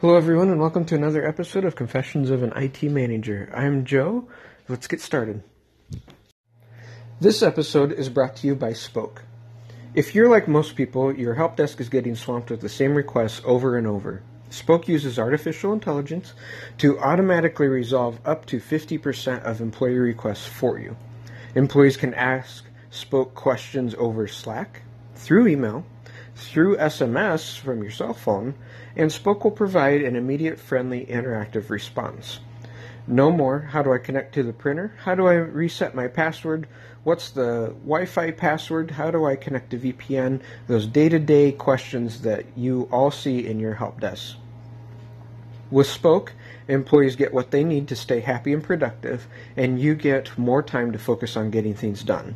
Hello, everyone, and welcome to another episode of Confessions of an IT Manager. I'm Joe. Let's get started. This episode is brought to you by Spoke. If you're like most people, your help desk is getting swamped with the same requests over and over. Spoke uses artificial intelligence to automatically resolve up to 50% of employee requests for you. Employees can ask Spoke questions over Slack, through email, through SMS from your cell phone, and Spoke will provide an immediate, friendly, interactive response. No more, how do I connect to the printer? How do I reset my password? What's the Wi Fi password? How do I connect to VPN? Those day to day questions that you all see in your help desk. With Spoke, employees get what they need to stay happy and productive, and you get more time to focus on getting things done.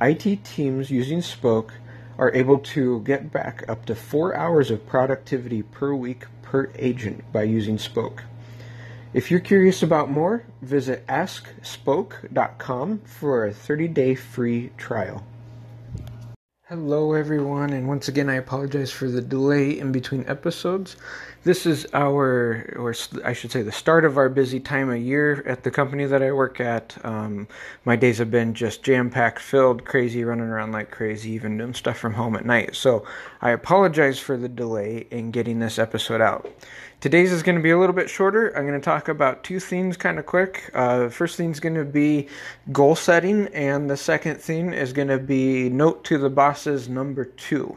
IT teams using Spoke are able to get back up to four hours of productivity per week per agent by using Spoke. If you're curious about more, visit askspoke.com for a 30 day free trial. Hello, everyone, and once again, I apologize for the delay in between episodes. This is our, or I should say, the start of our busy time of year at the company that I work at. Um, my days have been just jam packed, filled, crazy, running around like crazy, even doing stuff from home at night. So I apologize for the delay in getting this episode out. Today's is going to be a little bit shorter. I'm going to talk about two themes kind of quick. Uh, first thing is going to be goal setting, and the second theme is going to be note to the bosses number two.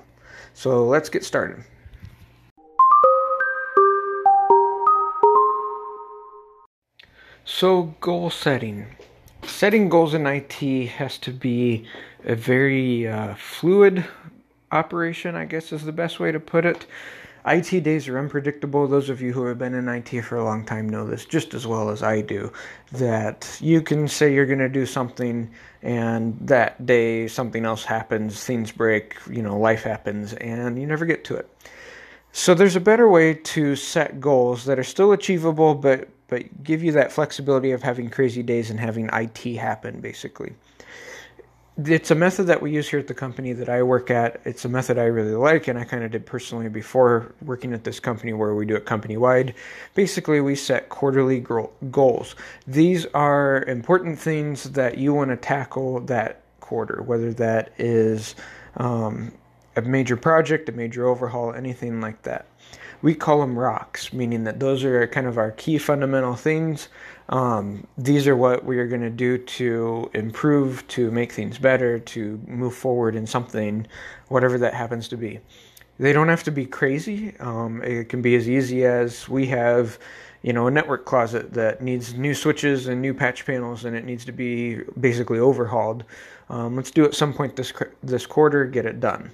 So let's get started. So, goal setting. Setting goals in IT has to be a very uh, fluid operation, I guess is the best way to put it. IT days are unpredictable. Those of you who have been in IT for a long time know this just as well as I do. That you can say you're going to do something, and that day something else happens, things break, you know, life happens, and you never get to it. So there's a better way to set goals that are still achievable, but but give you that flexibility of having crazy days and having IT happen, basically. It's a method that we use here at the company that I work at. It's a method I really like, and I kind of did personally before working at this company where we do it company wide. Basically, we set quarterly goals. These are important things that you want to tackle that quarter, whether that is um, a major project, a major overhaul, anything like that we call them rocks, meaning that those are kind of our key fundamental things. Um, these are what we are going to do to improve, to make things better, to move forward in something, whatever that happens to be. They don't have to be crazy. Um, it can be as easy as we have, you know, a network closet that needs new switches and new patch panels, and it needs to be basically overhauled. Um, let's do it some point this this quarter, get it done.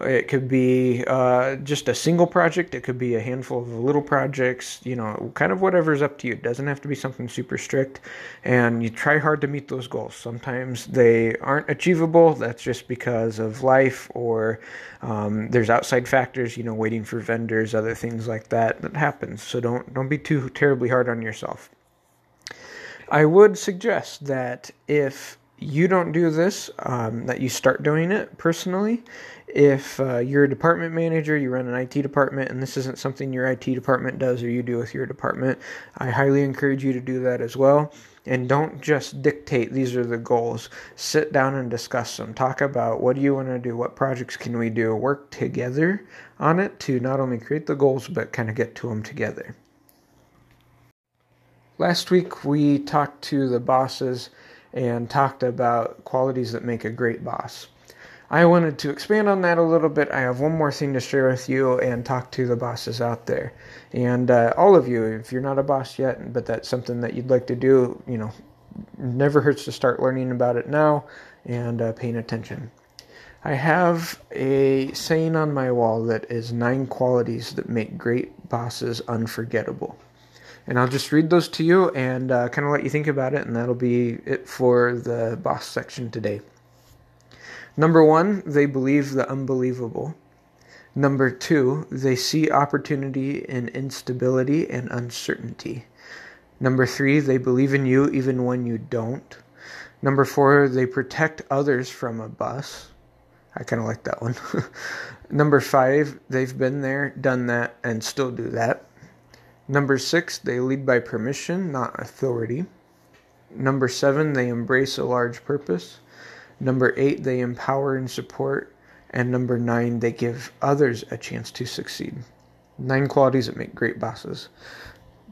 It could be uh, just a single project. It could be a handful of little projects. You know, kind of whatever's up to you. It doesn't have to be something super strict. And you try hard to meet those goals. Sometimes they aren't achievable. That's just because of life or um, there's outside factors. You know, waiting for vendors, other things like that. That happens. So don't don't be too terribly hard on yourself. I would suggest that if you don't do this, um, that you start doing it personally. If uh, you're a department manager, you run an IT department, and this isn't something your IT department does or you do with your department, I highly encourage you to do that as well. And don't just dictate these are the goals. Sit down and discuss them. Talk about what do you want to do, what projects can we do, work together on it to not only create the goals but kind of get to them together. Last week we talked to the bosses and talked about qualities that make a great boss. I wanted to expand on that a little bit. I have one more thing to share with you and talk to the bosses out there. And uh, all of you, if you're not a boss yet, but that's something that you'd like to do, you know, never hurts to start learning about it now and uh, paying attention. I have a saying on my wall that is nine qualities that make great bosses unforgettable. And I'll just read those to you and uh, kind of let you think about it, and that'll be it for the boss section today. Number one, they believe the unbelievable. Number two, they see opportunity in instability and uncertainty. Number three, they believe in you even when you don't. Number four, they protect others from a bus. I kind of like that one. Number five, they've been there, done that, and still do that. Number six, they lead by permission, not authority. Number seven, they embrace a large purpose. Number eight, they empower and support. And number nine, they give others a chance to succeed. Nine qualities that make great bosses.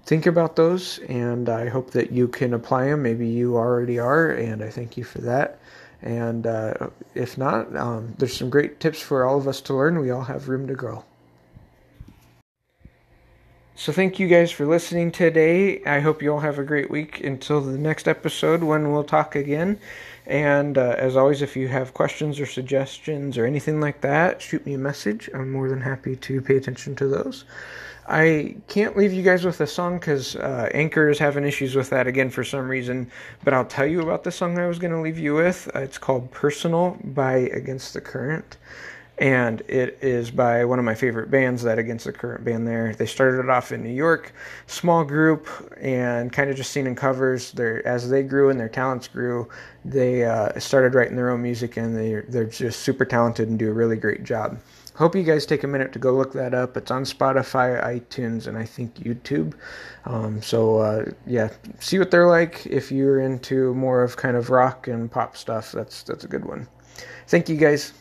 Think about those, and I hope that you can apply them. Maybe you already are, and I thank you for that. And uh, if not, um, there's some great tips for all of us to learn. We all have room to grow. So, thank you guys for listening today. I hope you all have a great week until the next episode when we'll talk again. And uh, as always, if you have questions or suggestions or anything like that, shoot me a message. I'm more than happy to pay attention to those. I can't leave you guys with a song because uh, Anchor is having issues with that again for some reason. But I'll tell you about the song I was going to leave you with. Uh, it's called Personal by Against the Current and it is by one of my favorite bands, that Against the Current band. There, they started off in New York, small group, and kind of just singing covers. They're, as they grew and their talents grew, they uh, started writing their own music, and they they're just super talented and do a really great job. Hope you guys take a minute to go look that up. It's on Spotify, iTunes, and I think YouTube. Um, so uh, yeah, see what they're like. If you're into more of kind of rock and pop stuff, that's that's a good one. Thank you guys.